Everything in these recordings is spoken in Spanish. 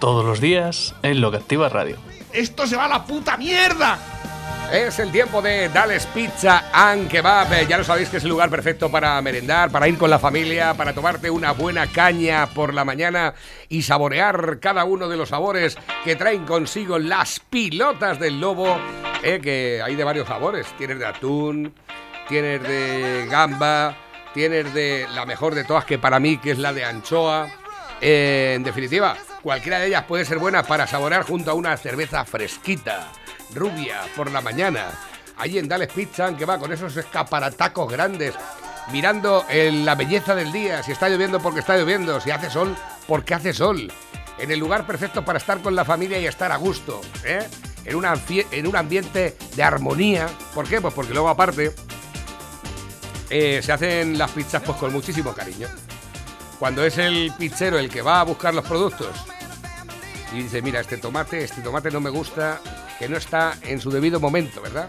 todos los días en Lo que Activa Radio. ¡Esto se va a la puta mierda! Es el tiempo de Dales Pizza and Kebab. Eh, Ya lo sabéis que es el lugar perfecto para merendar, para ir con la familia, para tomarte una buena caña por la mañana y saborear cada uno de los sabores que traen consigo las pilotas del lobo, eh, que hay de varios sabores. Tienes de atún, tienes de gamba, tienes de la mejor de todas que para mí, que es la de anchoa. Eh, en definitiva, cualquiera de ellas puede ser buena para saborear junto a una cerveza fresquita, rubia, por la mañana. Allí en Dales Pizza, que va con esos escaparatacos grandes, mirando en la belleza del día, si está lloviendo porque está lloviendo, si hace sol porque hace sol. En el lugar perfecto para estar con la familia y estar a gusto, ¿eh? En, un ambiente de armonía. ¿Por qué? Pues porque luego aparte eh, se hacen las pizzas pues con muchísimo cariño cuando es el pizzero el que va a buscar los productos y dice, mira, este tomate, este tomate no me gusta, que no está en su debido momento, ¿verdad?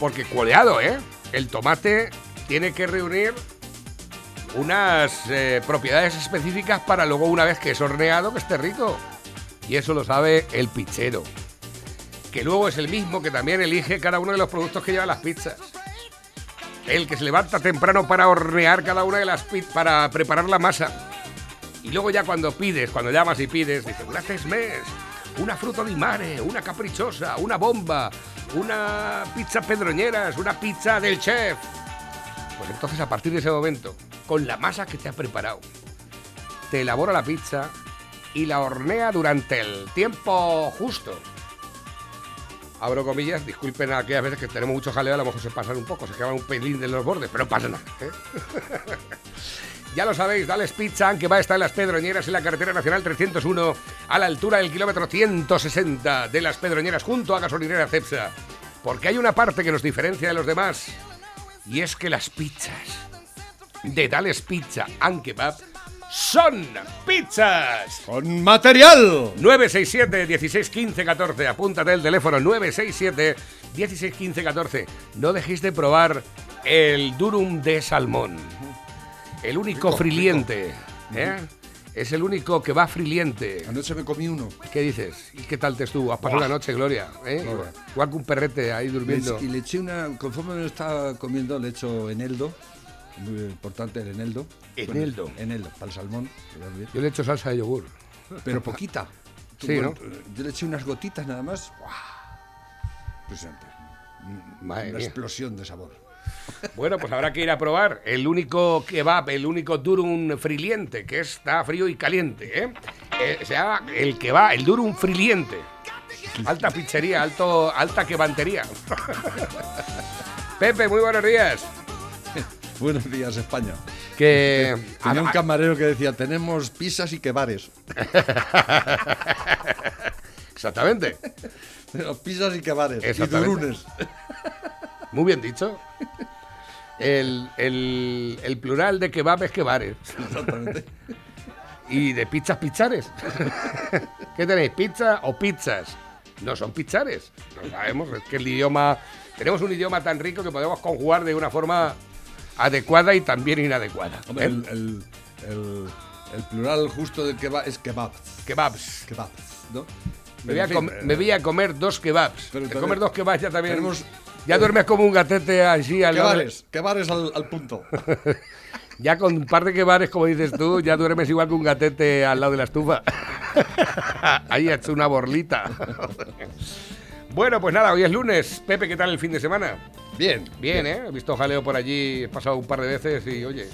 Porque cualeado, ¿eh? El tomate tiene que reunir unas eh, propiedades específicas para luego una vez que es horneado que esté rico. Y eso lo sabe el pizzero. Que luego es el mismo que también elige cada uno de los productos que llevan las pizzas. El que se levanta temprano para hornear cada una de las pizzas, para preparar la masa. Y luego ya cuando pides, cuando llamas y pides, dice una tesmes, una fruta di mare, una caprichosa, una bomba, una pizza pedroñeras, una pizza del chef. Pues entonces a partir de ese momento, con la masa que te ha preparado, te elabora la pizza y la hornea durante el tiempo justo. Abro comillas, disculpen a aquellas veces que tenemos mucho jaleo, a lo mejor se pasan un poco, se quedan un pelín de los bordes, pero no pasa nada. ¿eh? Ya lo sabéis, Dales Pizza, que va a estar en las Pedroñeras en la carretera nacional 301, a la altura del kilómetro 160 de las Pedroñeras, junto a gasolinera Cepsa. Porque hay una parte que nos diferencia de los demás, y es que las pizzas de Dales Pizza and Kebab son pizzas. ¡Con material! 967 16 15 14. Apúntate el teléfono 967 16 15 14. No dejéis de probar el durum de salmón. El único Rico, friliente. ¿eh? Es el único que va friliente. Anoche me comí uno. ¿Qué dices? ¿Y qué tal te estuvo? ¿Has pasado la noche, Gloria? ¿eh? Gloria. Igual que un perrete ahí durmiendo. Y le eché una, conforme me lo estaba comiendo, le echo eneldo. Muy importante el eneldo. Eneldo. Bueno, eneldo, para el salmón. Yo le echo salsa de yogur. Pero poquita. Sí, ¿no? Yo le eché unas gotitas nada más. ¡Guau! Impresionante. Madre una mía. explosión de sabor. Bueno, pues habrá que ir a probar el único kebab, el único durum friliente, que está frío y caliente, ¿eh? Eh, se llama el kebab, el durum friliente. Alta pizzería, alto, alta kebantería. Pepe, muy buenos días. Buenos días, España. Que Tenía un camarero que decía, tenemos pizzas y quebares. Exactamente. Tenemos pizzas y quebares. Y durunes. Muy bien dicho. El, el- el plural de kebab es kebares. Exactamente. Y de pizzas, pizzares. ¿Qué tenéis? ¿Pizza o pizzas? No son pizzares. No sabemos. Es que el idioma. Tenemos un idioma tan rico que podemos conjugar de una forma adecuada y también inadecuada. Hombre, ¿eh? el, el- el- el plural justo del kebab es kebabs. Kebabs. Kebabs, ¿no? Me voy, a me voy comer dos kebabs. Pero De comer dos kebabs ya también. tenemos- ya duermes como un gatete allí al lado de- Quebares, quebares al, al punto. Ya con un par de kebabs, como dices tú, ya duermes igual que un gatete al lado de la estufa. Ahí ha hecho una borlita. Bueno, pues nada, hoy es lunes. Pepe, ¿qué tal el fin de semana? Bien. Bien, ¿eh? He visto jaleo por allí, he pasado un par de veces y, oye,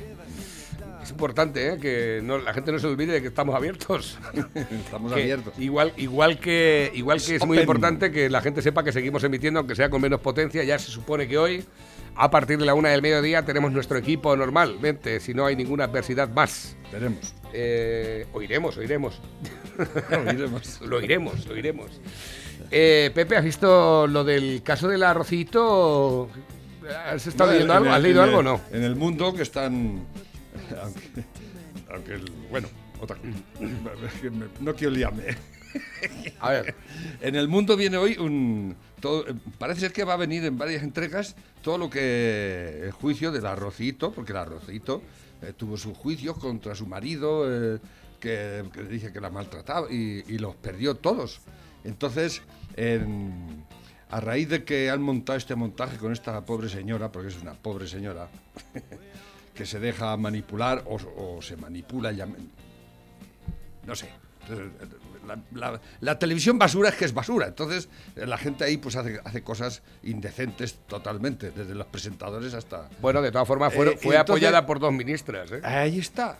Es importante ¿eh? que no- la gente no se olvide de que estamos abiertos. Estamos Que abiertos. Igual, igual que, igual que es muy importante que la gente sepa que seguimos emitiendo, aunque sea con menos potencia. Ya se supone que hoy, a partir de la una del mediodía, tenemos nuestro equipo normalmente, si no hay ninguna adversidad más. Veremos. Eh, oiremos, oiremos. No, iremos. Lo iremos, lo iremos. Eh, Pepe, ¿has visto lo del caso del arrocito? ¿Has estado No, leyendo en algo? el- ¿Has leído algo o no? En el mundo que están. Aunque. aunque el- bueno, otra me- No quiero liarme. A ver, En el mundo viene hoy un. todo- parece ser que va a venir en varias entregas todo lo que. El juicio del arrocito, porque el arrocito eh, tuvo sus juicios contra su marido, eh, que, que le dice que la maltrataba y, y los perdió todos. Entonces, a raíz de que han montado este montaje con esta pobre señora, porque es una pobre señora, que se deja manipular o, o se manipula ya no sé. La, la- la televisión basura es que es basura. Entonces, la gente ahí pues hace, hace cosas indecentes totalmente, desde los presentadores hasta. bueno, de todas formas fue, Eh, fue entonces- apoyada por dos ministras. ¿eh? Ahí está.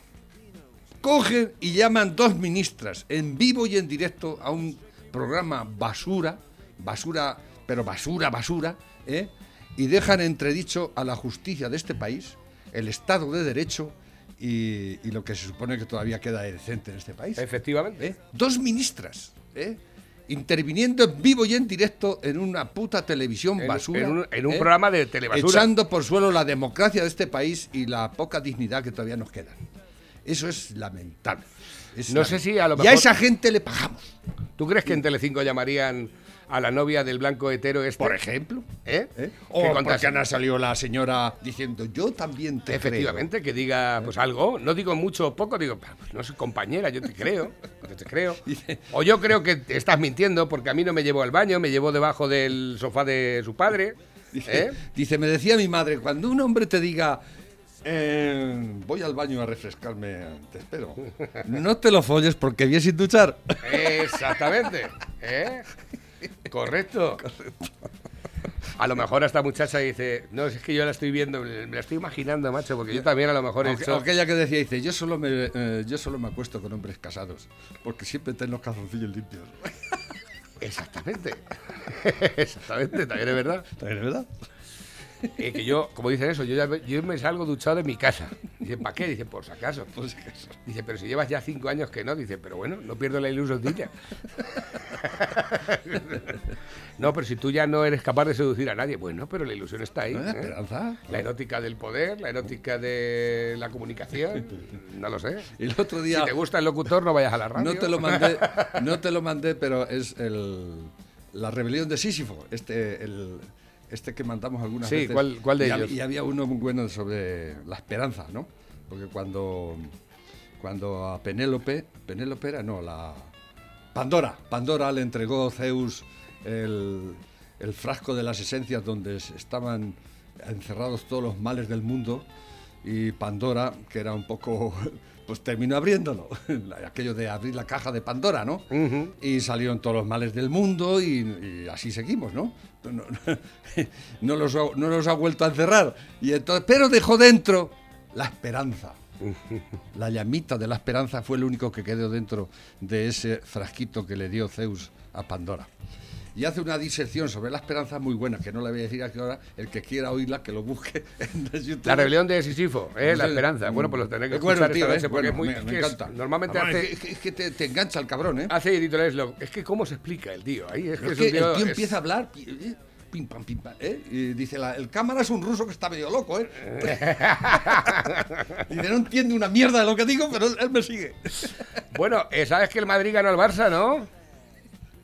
Cogen y llaman dos ministras en vivo y en directo a un programa basura, basura, pero basura, basura, ¿eh? y dejan entredicho a la justicia de este país, el Estado de Derecho y, y lo que se supone que todavía queda de decente en este país. Efectivamente. ¿eh? Dos ministras, ¿eh? interviniendo en vivo y en directo en una puta televisión En- basura. en un- en un ¿eh? programa de telebasura. Echando por suelo la democracia de este país y la poca dignidad que todavía nos queda. Eso es lamentable. Es No sé si a lo Y a mejor- esa gente le pagamos. ¿Tú crees que en Telecinco llamarían a la novia del blanco hetero este? Por ejemplo. ¿Eh? ¿eh? O porque Ana salió la señora diciendo, yo también te Efectivamente, que diga pues algo. No digo mucho o poco, digo, pues no soy compañera, yo te creo. Yo te creo. O yo creo que te estás mintiendo porque a mí no me llevó al baño, me llevó debajo del sofá de su padre. Dice, ¿eh? dice, me decía mi madre, cuando un hombre te diga, eh, voy al baño a refrescarme, te espero. No te lo folles porque vienes sin duchar. Exactamente. ¿eh? Correcto. A lo mejor esta muchacha dice, no, es que yo la estoy viendo, me la estoy imaginando, macho, porque yo también a lo mejor he Aqu- hecho... Aquella que decía, dice, yo solo, me, eh, yo solo me acuesto con hombres casados, porque siempre tengo los calzoncillos limpios. Exactamente. Exactamente, también es verdad. ¿Es verdad? Eh, que yo, como dicen eso, yo, ya me- yo me salgo duchado de mi casa. Dicen, ¿para qué? Dicen, por si acaso. Pues que eso. Dice, pero si llevas ya cinco años que no. Dice, pero bueno, no pierdo la ilusión no, pero si tú ya no eres capaz de seducir a nadie, bueno, pero la ilusión está ahí. ¿Eh? ¿eh? Esperanza. La erótica del poder, la erótica de la comunicación, no lo sé. El otro día... Si te gusta el locutor, no vayas a la radio. No te lo mandé, no te lo mandé, pero es el, la rebelión de Sísifo, este, el, este que mandamos algunas Sí, veces. ¿cuál- cuál de y, ellos? Y había uno muy bueno sobre la esperanza, ¿no? Porque cuando, cuando a Penélope, Penélope era, no, la Pandora, Pandora le entregó Zeus el, el frasco de las esencias donde estaban encerrados todos los males del mundo y Pandora, que era un poco, pues terminó abriéndolo, aquello de abrir la caja de Pandora, ¿no? Y salieron todos los males del mundo y, y así seguimos, ¿no? No, no los ha, no los ha vuelto a encerrar. Y entonces, pero dejó dentro la esperanza. La llamita de la esperanza fue lo único que quedó dentro de ese frasquito que le dio Zeus a Pandora. Y hace una disección sobre la esperanza muy buena, que no le voy a decir a qué hora, el que quiera oírla, que lo busque en YouTube. La rebelión de Sisifo, ¿eh? la esperanza. Bueno, pues lo tendré que Es bueno, escuchar tío, esta ¿eh? noche porque Bueno, es muy... me, me que es- encanta. normalmente Además, hace... es que, es que te, te engancha el cabrón, ¿eh? Hace editoriales, lo- es que cómo se explica el tío. Ahí es que, es que el tío empieza a hablar, eh, pim pam, pim pam, ¿eh? Y dice, la- el cámara es un ruso que está medio loco, ¿eh? dice, no entiende una mierda de lo que digo, pero él, él me sigue. Bueno, eh, ¿sabes que el Madrid ganó al Barça, no?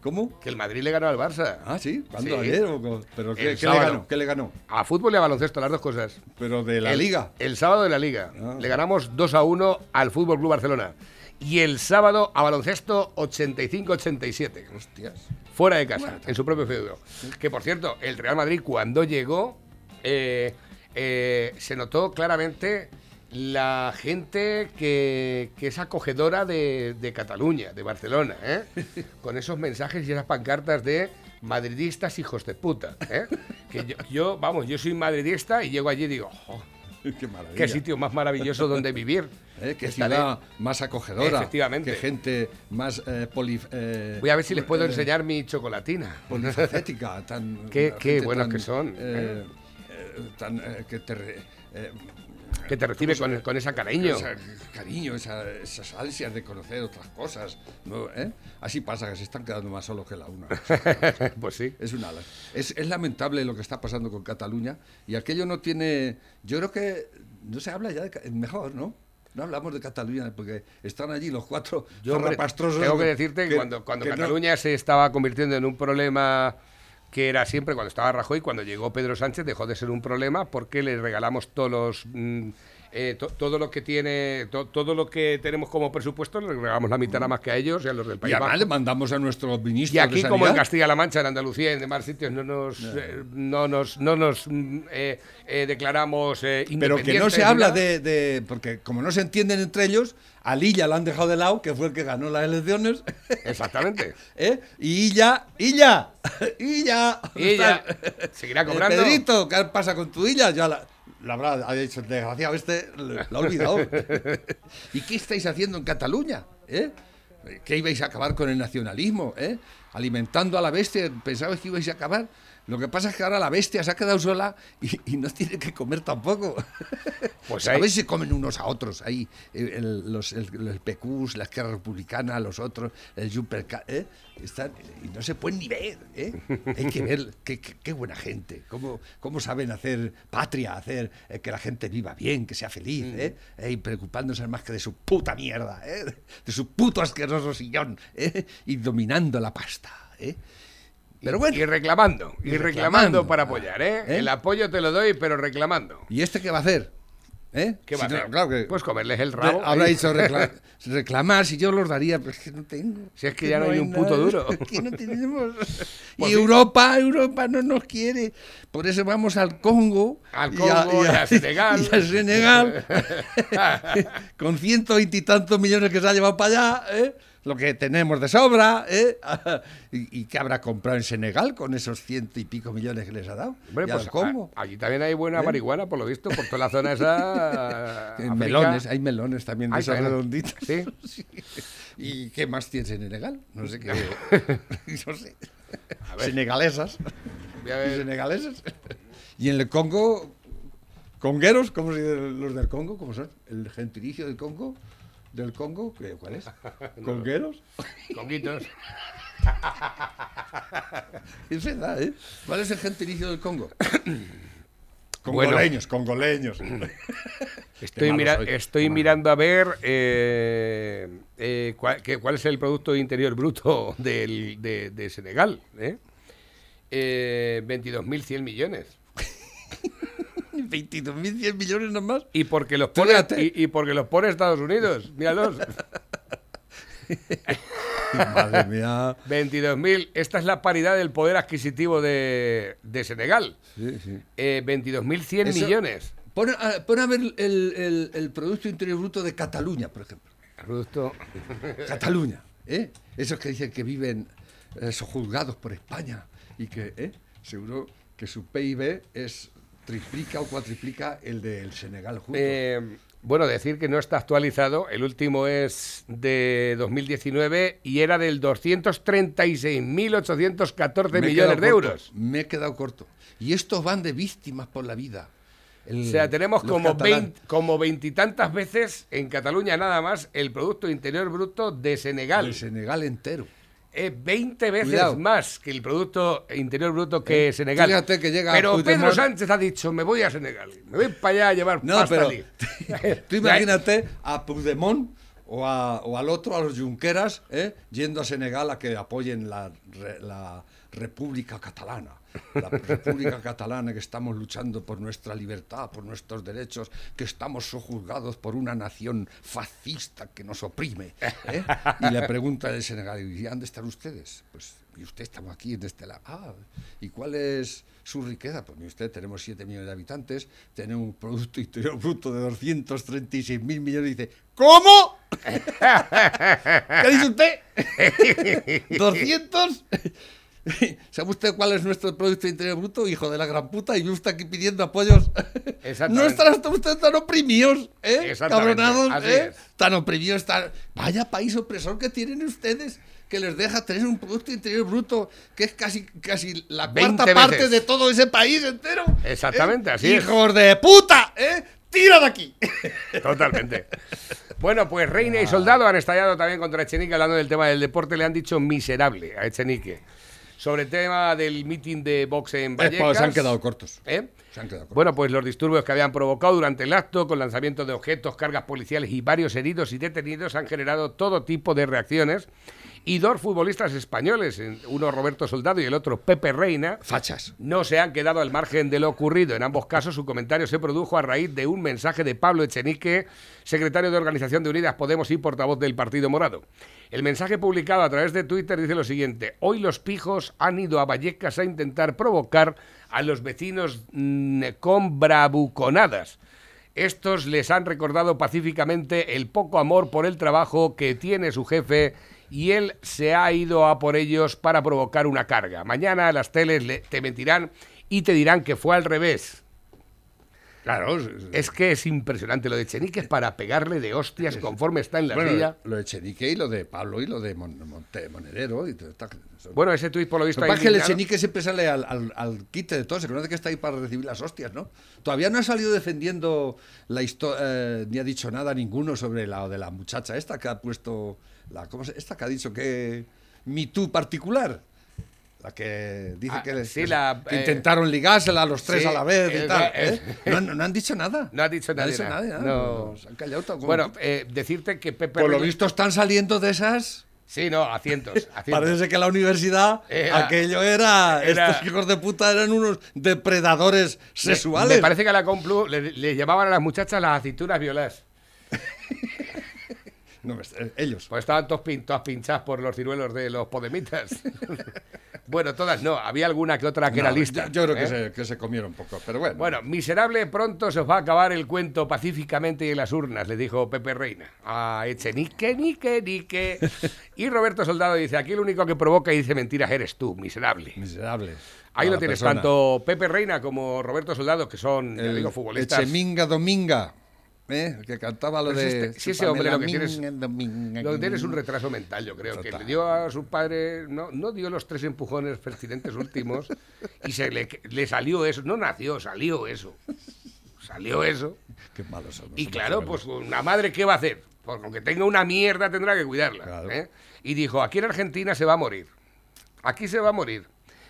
¿Cómo? Que el Madrid le ganó al Barça. Ah, sí, ¿cuándo? Sí. ¿Ayer o? ¿Pero qué, le ganó? ¿Qué le ganó? A fútbol y a baloncesto, las dos cosas. Pero de la el, liga. El sábado de la liga. Ah. Le ganamos 2 a 1 al Fútbol Club Barcelona. Y el sábado a baloncesto 85-87. Hostias. Fuera de casa, en su propio feudo. Que por cierto, el Real Madrid cuando llegó eh, eh, se notó claramente la gente que, que es acogedora de, de Cataluña, de Barcelona, ¿eh? con esos mensajes y esas pancartas de madridistas hijos de puta. ¿eh? Que yo, yo, vamos, yo soy madridista y llego allí y digo, "Jo, Qué qué sitio más maravilloso donde vivir. ¿eh? Qué Estaré- ciudad más acogedora. Efectivamente. Qué gente más eh, poli- eh, Voy a ver si les puedo enseñar mi chocolatina. polifacética, tan. Qué- qué buenos tan, que son, tan, que te. re- Que te recibe con, con ese cariño. esa- cariño, esa- esas ansias de conocer otras cosas. ¿no? ¿Eh? Así pasa, que se están quedando más solos que la una. pues sí. Es una es, es lamentable lo que está pasando con Cataluña y aquello no tiene. Yo creo que no se habla ya de. Mejor, ¿no? No hablamos de Cataluña porque están allí los cuatro Yo, tengo que decirte que, cuando, cuando que no- Cataluña se estaba convirtiendo en un problema que era siempre cuando estaba Rajoy, cuando llegó Pedro Sánchez dejó de ser un problema porque le regalamos todos los... mm, eh, to- todo lo que tiene to- todo lo que tenemos como presupuesto le regalamos la mitad nada más que a ellos y a los del Y país además Vasco. le mandamos a nuestros ministros Y aquí, de como en. Castilla-La Mancha, en Andalucía y en demás sitios, no nos, eh, no nos, no nos mm, eh, eh, declaramos eh, Pero que no se habla de, de- Porque como no se entienden entre ellos, a Lilla la han dejado de lado, que fue el que ganó las elecciones. Exactamente. ¿eh? Y Illa, Illa, Illa. ¿dónde Y está? seguirá Eh, cobrando. Pedrito, ¿qué pasa con tu Illa? Ya la, la habrá ha dicho el desgraciado este, lo ha olvidado. ¿Y qué estáis haciendo en Cataluña? ¿Eh? ¿Qué ibais a acabar con el nacionalismo? ¿eh? Alimentando a la bestia, pensabais que ibais a acabar. Lo que pasa es que ahora la bestia se ha quedado sola y, y no tiene que comer tampoco. Pues a ahí- ver si se comen unos a otros ahí. el- los, el, el PQs, la izquierda republicana, los otros, el Jumper, ¿eh? Están, y no se pueden ni ver. ¿eh? Hay que ver qué, qué- qué buena gente, cómo, cómo saben hacer patria, hacer eh, que la gente viva bien, que sea feliz, ¿eh? Eh, y preocupándose más que de su puta mierda, ¿eh? de su puto asqueroso sillón, ¿eh? y dominando la pasta. ¿eh? Pero bueno. Y reclamando, y, Y reclamando, reclamando. para apoyar, ¿eh? ¿Eh? El apoyo te lo doy, pero reclamando. ¿Y este qué va a hacer? ¿Eh? ¿Qué va Si a no, hacer? claro que- Pues comerles el rabo. Habrá ahí. dicho recla- reclamar, si yo los daría, pero es que no tengo. Si es que ya no hay un puto duro. es que no tenemos. Pues y sí. Europa, Europa no nos quiere. Por eso vamos al Congo. Al y Congo y a Senegal. y a Senegal. con ciento veintitantos millones que se ha llevado para allá, ¿eh? Lo que tenemos de sobra. ¿eh? ¿Y, y qué habrá comprado en Senegal con esos ciento y pico millones que les ha dado? Hombre, pues a- allí también hay buena ¿Eh? marihuana, por lo visto, por toda la zona esa. África. melones, hay melones también de esos redonditos. Sí. Sí. ¿Y qué más tienes en Senegal? No sé qué. no sé. A ver. Senegalesas. Voy a ¿Y ver. senegaleses? Y en el Congo, congueros, ¿cómo se dice los del Congo? ¿Cómo son? ¿El gentilicio del Congo? ¿Del Congo? ¿Qué- ¿Cuál es? ¿Congueros? Conguitos. Es verdad, ¿eh? ¿Cuál es el gentilicio del Congo? Bueno. Congoleños, congoleños. Estoy, mira- estoy mirando a ver eh, eh, cuál, qué- cuál es el Producto Interior Bruto del- de, de Senegal. ¿eh? Eh, 22.100 millones. 22.100 millones nomás. Y porque los pone, y, y porque los pone Estados Unidos. Míralos. Madre mía. 22.000. Esta es la paridad del poder adquisitivo de, de Senegal. Sí, sí. Eh, 22.100 Eso- millones. Pon a, pon a ver el, el- el Producto Interior Bruto de Cataluña, por ejemplo. Producto. Cataluña, ¿eh? Esos que dicen que viven eh, sojuzgados por España y que, ¿eh? Seguro que su PIB es triplica o cuatriplica el del Senegal juntos. Eh, bueno, decir que no está actualizado. El último es de 2019 y era del 236.814 Me he millones de corto, euros. Me he quedado corto. Y estos van de víctimas por la vida. El- O sea, tenemos como catalán. 20 como veintitantas veces en Cataluña nada más el Producto Interior Bruto de Senegal. El Senegal entero. Es 20 veces Cuidado. más que el Producto Interior Bruto que Senegal. fíjate que llega pero Pedro Sánchez ha dicho, me voy a Senegal. Me voy para allá a llevar No, pasta pero allí". tú imagínate a Puigdemont o, a- o al otro, a los Junqueras, ¿eh? yendo a Senegal a que apoyen la, la República Catalana. La República Catalana que estamos luchando por nuestra libertad, por nuestros derechos, que estamos sojuzgados por una nación fascista que nos oprime. ¿eh? Y le pregunta el Senegal, ¿y dónde están ustedes? Pues, y usted estamos aquí en este lado. Ah, ¿y cuál es su riqueza? Pues usted, tenemos 7 millones de habitantes, tenemos un Producto Interior Bruto de 236 mil millones. Y dice, ¿cómo? ¿Qué dice usted? ¿200? ¿Sabe usted cuál es nuestro Producto Interior Bruto, hijo de la gran puta? Y yo usted aquí pidiendo apoyos. Exactamente. No estarán ustedes tan oprimidos, ¿eh? Cabronados, ¿eh? es. Tan oprimidos, tan... Vaya país opresor que tienen ustedes que les deja tener un Producto Interior Bruto que es casi, casi la 20 cuarta parte veces. de todo ese país entero. Exactamente, ¿eh? así es. ¡Hijos de puta! ¿eh? ¡Tira de aquí! Totalmente. Bueno, pues Reina Ah. y Soldado han estallado también contra Echenique hablando del tema del deporte. Le han dicho miserable a Echenique. Sobre el tema del meeting de boxe en Vallecas. se han quedado cortos. ¿Eh? Se han quedado cortos. Bueno, pues los disturbios que habían provocado durante el acto, con lanzamiento de objetos, cargas policiales y varios heridos y detenidos, han generado todo tipo de reacciones. Y dos futbolistas españoles, uno Roberto Soldado y el otro Pepe Reina, Fachas. no se han quedado al margen de lo ocurrido. En ambos casos, su comentario se produjo a raíz de un mensaje de Pablo Echenique, secretario de Organización de Unidas Podemos y portavoz del Partido Morado. El mensaje publicado a través de Twitter dice lo siguiente: Hoy los pijos han ido a Vallecas a intentar provocar a los vecinos mm, con bravuconadas. Estos les han recordado pacíficamente el poco amor por el trabajo que tiene su jefe y él se ha ido a por ellos para provocar una carga. Mañana las teles le- te mentirán y te dirán que fue al revés. Claro. Es que es impresionante lo de Chenique es para pegarle de hostias conforme está en la bueno, silla. lo de Chenique y lo de Pablo y lo de Mon- Monte- Monedero. Y todo Bueno, ese tuit por lo visto Lo que es que el Echenique siempre sale al, al, al quite de todo, se conoce que está ahí para recibir las hostias, ¿no? Todavía no ha salido defendiendo la historia, ni ha dicho nada ninguno sobre la de la muchacha esta que ha puesto, la, ¿cómo se, esta que ha dicho que mi tú particular. La que dice Ah, que, les- sí, que- la, que eh, intentaron ligársela a los tres sí, a la vez y eh, tal. eh. No, han- no han dicho nada. No ha dicho No han nadie dicho nada. nada, No. Se han callado Bueno, decirte que Pepe Por lo visto están saliendo de esas. Sí, no, a cientos. a cientos. Parece que la universidad, Era- aquello era, era- Estos hijos de puta eran unos depredadores Me- sexuales. Me, parece que a la Complu le, le llamaban a las muchachas las aceitunas violas. No, eh, ellos. Pues estaban todos, pin- todas pinchadas por los ciruelos de los podemitas. bueno, todas no. Había alguna que otra que era No, lista. Yo, yo creo que, ¿eh? se, que se comieron un poco, pero bueno. Bueno, miserable, pronto se os va a acabar el cuento pacíficamente y en las urnas, le dijo Pepe Reina. A Echenique, nique, nique. Y Roberto Soldado dice, aquí el único que provoca y dice mentiras eres tú, miserable. miserables. Ahí lo tienes, persona. tanto Pepe Reina como Roberto Soldado, que son, ya El digo, futbolistas. Echeminga Dominga, ¿eh? el que cantaba lo de. este- si ese hombre lo que tiene es- Pamela Dominga, Lo que tiene es un retraso mental, yo creo, que le dio a su padre, no, no dio los tres empujones pertinentes últimos y se le, le salió eso, no nació, salió eso. Salió eso. Qué malos son. Y claro, pues una madre, ¿qué va a hacer? Pues aunque tenga una mierda tendrá que cuidarla. Claro. ¿eh? Y dijo, aquí en Argentina se va a morir. Aquí se va a morir.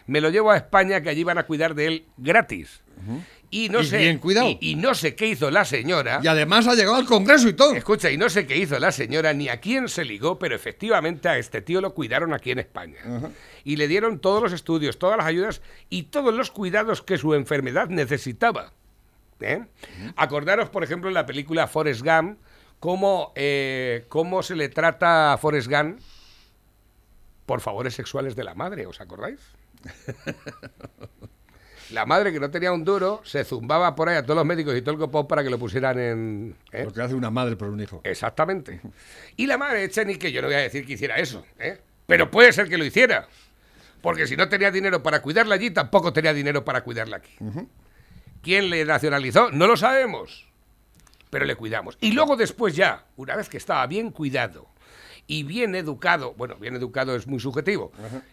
Me lo llevo a España que allí van a cuidar de él gratis. Y no Y sé. bien cuidado. Y, y no sé qué hizo la señora. Y además ha llegado al Congreso y todo. Escucha, y no sé qué hizo la señora ni a quién se ligó, pero efectivamente a este tío lo cuidaron aquí en España. Y le dieron todos los estudios, todas las ayudas y todos los cuidados que su enfermedad necesitaba. ¿Eh? Acordaros, por ejemplo, en la película Forrest Gump, cómo, eh, cómo se le trata a Forrest Gump por favores sexuales de la madre, ¿os acordáis? La madre que no tenía un duro se zumbaba por ahí a todos los médicos y todo el copón para que lo pusieran en... ¿eh? Lo que hace una madre por un hijo. Exactamente. Y la madre de Chenique, yo no voy a decir que hiciera eso, ¿eh? pero puede ser que lo hiciera. Porque si no tenía dinero para cuidarla allí, tampoco tenía dinero para cuidarla aquí. ¿Quién le nacionalizó? No lo sabemos. Pero le cuidamos. Y luego después ya, una vez que estaba bien cuidado y bien educado, bueno, bien educado es muy subjetivo,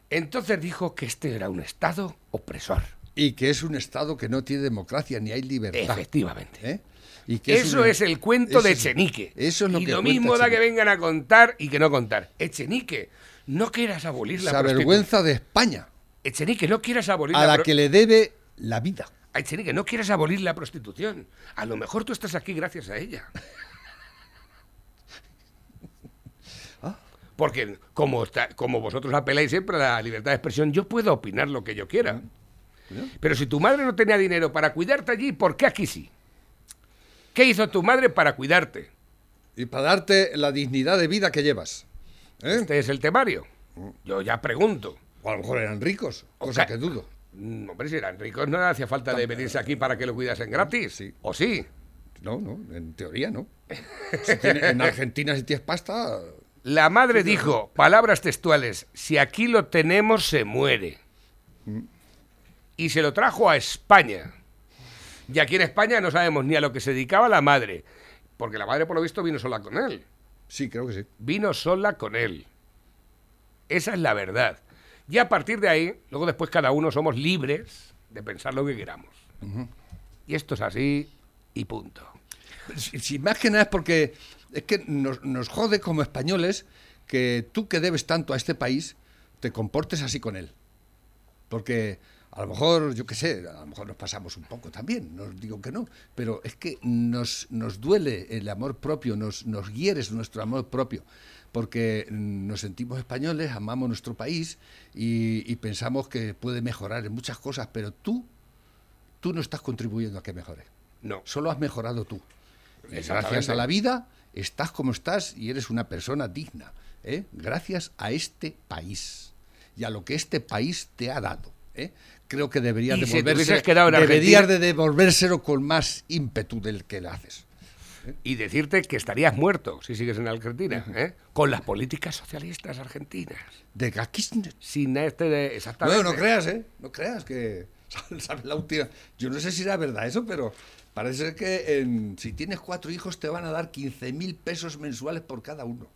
entonces dijo que este era un Estado opresor. Y que es un Estado que no tiene democracia ni hay libertad. Efectivamente. ¿eh? Y que Eso un- es, el cuento eso de es- Echenique. Eso es lo y que lo mismo da que vengan a contar y que no contar. Echenique, no quieras abolir la prostitución. vergüenza de España, Echenique, no quieras abolir a la la que le debe la vida. Echenique, no quieras abolir la prostitución. A lo mejor tú estás aquí gracias a ella. Ah. Porque como, como vosotros apeláis siempre a la libertad de expresión, yo puedo opinar lo que yo quiera. Pero si tu madre no tenía dinero para cuidarte allí, ¿por qué aquí sí? ¿Qué hizo tu madre para cuidarte? Y para darte la dignidad de vida que llevas. ¿eh? Este es el temario. Yo ya pregunto. O a lo mejor eran ricos, cosa que dudo. Mm, Hombre, si eran ricos, no hacía falta de venirse aquí para que lo cuidasen gratis. Sí. ¿O sí? No, no, en teoría no. Si tiene- en Argentina si tienes pasta, La madre dijo, palabras textuales, si aquí lo tenemos, se muere. Y se lo trajo a España. Y aquí en España no sabemos ni a lo que se dedicaba la madre. Porque la madre, por lo visto, vino sola con él. Sí, creo que sí. Vino sola con él. Esa es la verdad. Y a partir de ahí, luego después cada uno somos libres de pensar lo que queramos. Y esto es así y punto. Si, si más que nada es porque es que nos, nos jode como españoles que tú que debes tanto a este país te comportes así con él. Porque a lo mejor, yo qué sé, a lo mejor nos pasamos un poco también, no digo que no, pero es que nos, nos duele el amor propio, nos, nos hieres nuestro amor propio, porque nos sentimos españoles, amamos nuestro país y, y pensamos que puede mejorar en muchas cosas, pero tú, tú no estás contribuyendo a que mejore. No. Solo has mejorado tú. Exactamente. gracias a la vida estás como estás y eres una persona digna. ¿eh? Gracias a este país y a lo que este país te ha dado. ¿Eh? Creo que deberías Y si devolverse, en deberías de devolvérselo con más ímpetu del que le haces. Y decirte que estarías muerto si sigues en Argentina, ¿eh? con las políticas socialistas argentinas. De Kirchner. Sin este de. Exactamente. No, no creas, ¿eh? No creas que. ¿sabes la última? Yo no sé si era verdad eso, pero parece ser que en- si tienes cuatro hijos te van a dar 15 mil pesos mensuales por cada uno.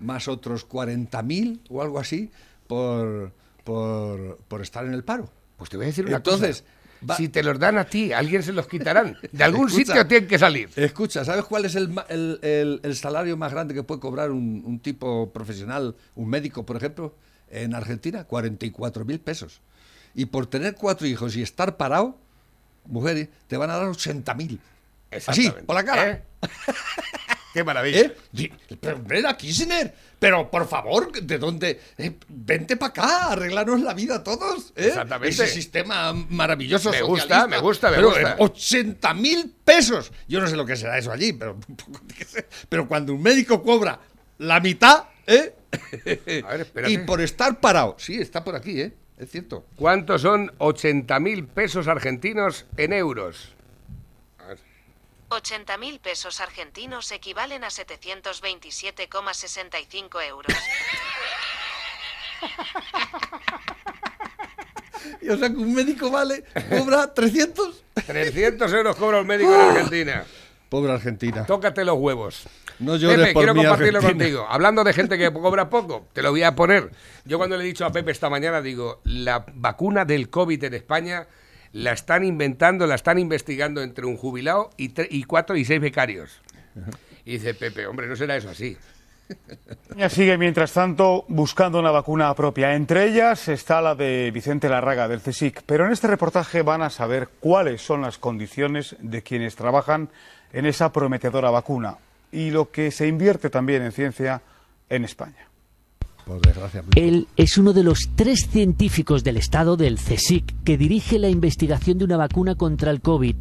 Más otros 40 mil o algo así por, por, por estar en el paro. Pues te voy a decir una Entonces, cosa. va- Si te los dan a ti, alguien se los quitarán. De algún Escucha. sitio tienen que salir. Escucha, ¿sabes cuál es el, el- el- el salario más grande que puede cobrar un, un tipo profesional, un médico, por ejemplo, en Argentina? 44 mil pesos. Y por tener cuatro hijos y estar parado, mujeres, te van a dar 80 mil. Así, por la cara. ¿Eh? Qué maravilla. ¿Eh? Pero, la Kirchner, pero por favor, ¿de dónde? Eh, vente para acá, arreglarnos la vida a todos. ¿eh? Exactamente. Ese sistema maravilloso. Me gusta, me gusta, me pero, gusta. eh, 80 mil pesos. Yo no sé lo que será eso allí, pero, pero cuando un médico cobra la mitad, ¿eh? A ver, y por estar parado. Sí, está por aquí, ¿eh? Es cierto. ¿Cuántos son 80.000 pesos argentinos en euros? A ver. 80.000 pesos argentinos equivalen a 727,65 euros. Y, o sea que un médico vale, cobra 300. 300 euros cobra un médico en Argentina. Pobre Argentina. Tócate los huevos. No llores Pepe, por quiero mí, compartirlo Argentina. contigo. Hablando de gente que cobra poco, te lo voy a poner. Yo cuando le he dicho a Pepe esta mañana, digo, la vacuna del COVID en España la están inventando, la están investigando entre un jubilado y, tre- y cuatro y seis becarios. Y dice Pepe, hombre, no será eso así. España sigue, mientras tanto, buscando una vacuna propia. Entre ellas está la de Vicente Larraga, del CSIC. Pero en este reportaje van a saber cuáles son las condiciones de quienes trabajan en esa prometedora vacuna y lo que se invierte también en ciencia en España. Por desgracia. Él es uno de los tres científicos del Estado del CSIC que dirige la investigación de una vacuna contra el COVID.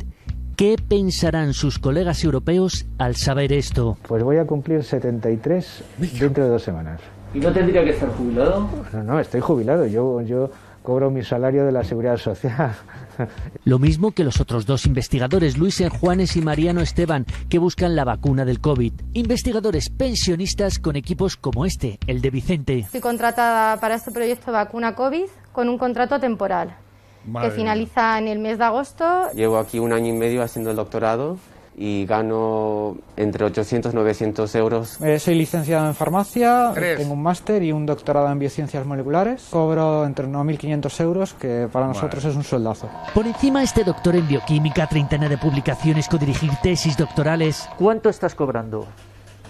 ¿Qué pensarán sus colegas europeos al saber esto? Pues voy a cumplir 73 dentro de dos semanas. ¿Y no tendría que estar jubilado? No, no, estoy jubilado. Yo, yo cobro mi salario de la seguridad social. Lo mismo que los otros dos investigadores, Luis Juanes y Mariano Esteban, que buscan la vacuna del COVID. Investigadores pensionistas con equipos como este, el de Vicente. Estoy contratada para este proyecto Vacuna COVID con un contrato temporal Madre que mía. finaliza en el mes de agosto. Llevo aquí un año y medio haciendo el doctorado y gano entre 800 y 900 euros. Eh, soy licenciado en farmacia, Tres. tengo un máster y un doctorado en biociencias moleculares. Cobro entre 1.500 euros, que para nosotros es un sueldazo. Por encima este doctor en bioquímica, treintena de publicaciones, codirigir tesis doctorales. ¿Cuánto estás cobrando?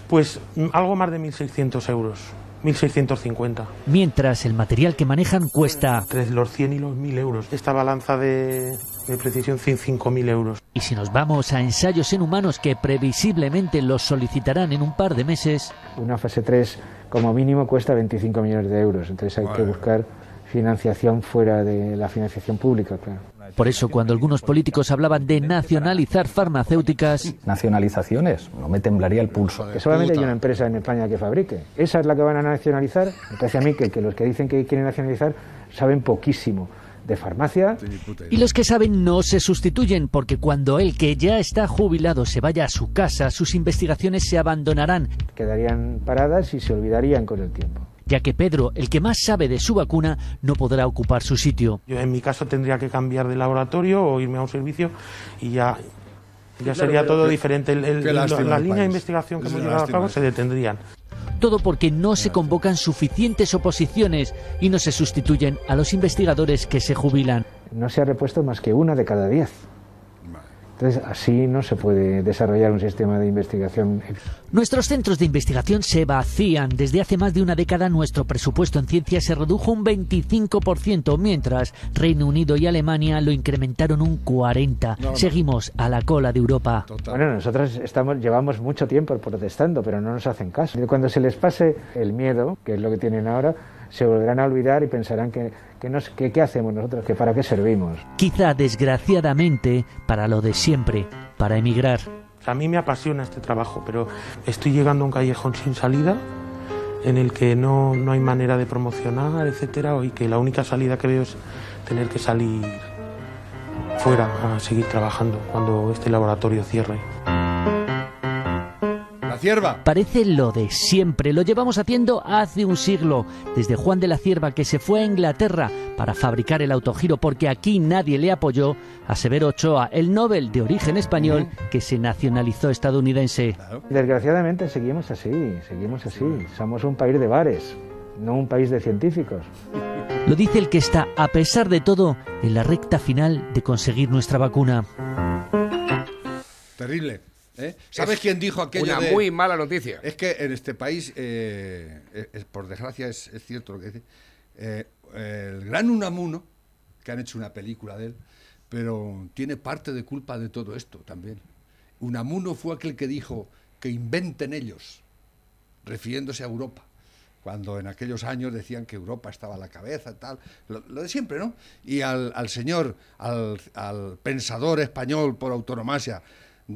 Pues algo más de 1.600 euros, 1.650. Mientras el material que manejan cuesta. Entre los 100 y los 1.000 euros. Esta balanza de, de precisión, 5.000 euros. Y si nos vamos a ensayos en humanos que previsiblemente los solicitarán en un par de meses, Una fase 3 como mínimo cuesta 25 millones de euros. Entonces hay que buscar financiación fuera de la financiación pública, claro. por eso cuando algunos políticos hablaban de nacionalizar farmacéuticas, Nacionalizaciones, no me temblaría el pulso. Que solamente hay una empresa en España que fabrique. Esa es la que van a nacionalizar. Me parece a mí que, que los que dicen que quieren nacionalizar saben poquísimo de farmacia. y los que saben no se sustituyen porque cuando el que ya está jubilado se vaya a su casa, sus investigaciones se abandonarán. Quedarían paradas y se olvidarían con el tiempo. ya que Pedro, el que más sabe de su vacuna, no podrá ocupar su sitio. Yo en mi caso tendría que cambiar de laboratorio o irme a un servicio y ya, ya sería todo diferente. El- el- la- de investigación que hemos una llevado a cabo se detendrían. Todo porque no se convocan suficientes oposiciones y no se sustituyen a los investigadores que se jubilan. No se ha repuesto más que una de cada diez. Entonces, así no se puede desarrollar un sistema de investigación. Nuestros centros de investigación se vacían. Desde hace más de una década nuestro presupuesto en ciencia se redujo un 25%, mientras Reino Unido y Alemania lo incrementaron un 40%. No, no. Seguimos a la cola de Europa. Bueno, nosotros estamos, llevamos mucho tiempo protestando, pero no nos hacen caso. Cuando se les pase el miedo, que es lo que tienen ahora, se volverán a olvidar y pensarán que, que, nos- que qué hacemos nosotros, que para qué servimos. Quizá desgraciadamente para lo de siempre, para emigrar. A mí me apasiona este trabajo, pero estoy llegando a un callejón sin salida en el que no, no hay manera de promocionar, etcétera, y que la única salida que veo es tener que salir fuera a seguir trabajando cuando este laboratorio cierre. La cierva. Parece lo de siempre, lo llevamos haciendo hace un siglo, desde Juan de la Cierva que se fue a Inglaterra para fabricar el autogiro porque aquí nadie le apoyó, a Severo Ochoa, el Nobel de origen español que se nacionalizó estadounidense. Desgraciadamente seguimos así, seguimos así. Somos un país de bares, no un país de científicos. Lo dice el que está, a pesar de todo, en la recta final de conseguir nuestra vacuna. Terrible. ¿Eh? ¿Sabes Es quién dijo aquello una de- muy mala noticia. Es que en este país, eh, eh, eh, por desgracia, es, es cierto lo que dice. eh, el gran Unamuno, que han hecho una película de él, pero tiene parte de culpa de todo esto también. Unamuno fue aquel que dijo que inventen ellos, refiriéndose a Europa. Cuando en aquellos años decían que Europa estaba a la cabeza, tal, lo, lo de siempre, ¿no? Y al, al señor, al, al pensador español por autonomasia,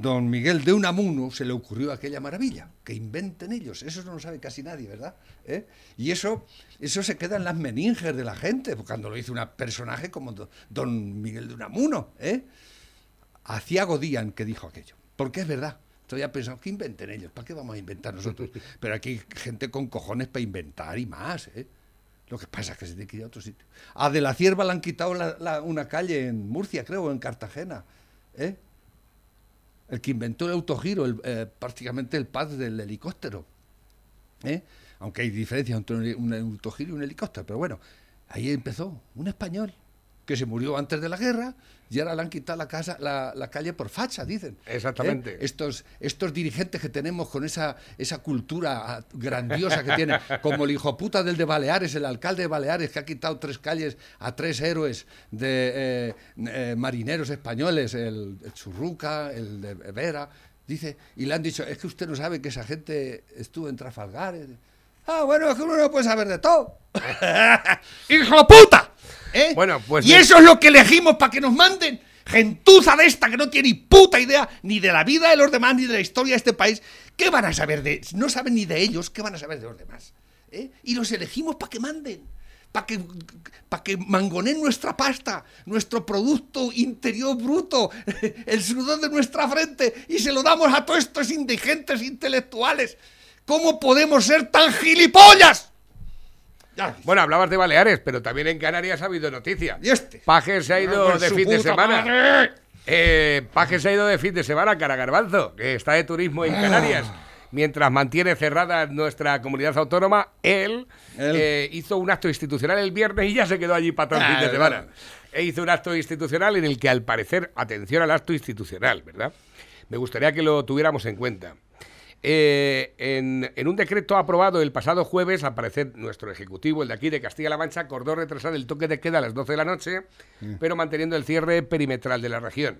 don Miguel de Unamuno, se le ocurrió aquella maravilla, que inventen ellos. Eso no lo sabe casi nadie, ¿verdad? ¿Eh? Y eso, eso se queda en las meninges de la gente, cuando lo hizo un personaje como do- don Miguel de Unamuno, ¿eh? Hacía Godían que dijo aquello, porque es verdad. Todavía pensado que inventen ellos, ¿para qué vamos a inventar nosotros? Pero aquí hay gente con cojones para inventar y más, ¿eh? Lo que pasa es que se tiene que ir a otro sitio. A De la Cierva le han quitado la- la- una calle en Murcia, creo, o en Cartagena. ¿eh? El que inventó el autogiro, eh, prácticamente el padre del helicóptero. ¿eh? Aunque hay diferencia entre un, un autogiro y un helicóptero, pero bueno, ahí empezó un español que se murió antes de la guerra y ahora le han quitado la, casa, la, la calle por facha, dicen. ¿eh? Exactamente. Estos, estos dirigentes que tenemos con esa, esa cultura grandiosa que tienen, como el hijo puta del de Baleares, el alcalde de Baleares, que ha quitado tres calles a tres héroes de eh, eh, marineros españoles, el, el Churruca, el de Vera, dice, y le han dicho, es que usted no sabe que esa gente estuvo en Trafalgar. eh". Ah, bueno, es que uno no puede saber de todo. ¡Hijo puta! ¿Eh? Bueno, pues y eso es lo que elegimos para que nos manden gentuza de esta que no tiene ni puta idea ni de la vida de los demás ni de la historia de este país. ¿Qué van a saber de.? No saben ni de ellos, ¿qué van a saber de los demás? ¿Eh? Y los elegimos para que manden. Para que, pa' que mangonen nuestra pasta, nuestro producto interior bruto, el sudor de nuestra frente, y se lo damos a todos estos indigentes intelectuales. ¿Cómo podemos ser tan gilipollas? Bueno, hablabas de Baleares, pero también en Canarias ha habido noticia. ¿Y este? Paje se ha ido Ah, de fin de semana. madre. Eh, Paje se ha ido de fin de semana a Caragarbanzo, que está de turismo en Ah. Canarias. Mientras mantiene cerrada nuestra comunidad autónoma, él, eh, hizo un acto institucional el viernes y ya se quedó allí para todo el fin de Ah, semana. E hizo un acto institucional en el que, al parecer, atención al acto institucional, ¿verdad? Me gustaría que lo tuviéramos en cuenta. Eh, en, en un decreto aprobado el pasado jueves, al parecer nuestro ejecutivo, el de aquí de Castilla-La Mancha, acordó retrasar el toque de queda a las 12 de la noche, pero manteniendo el cierre perimetral de la región.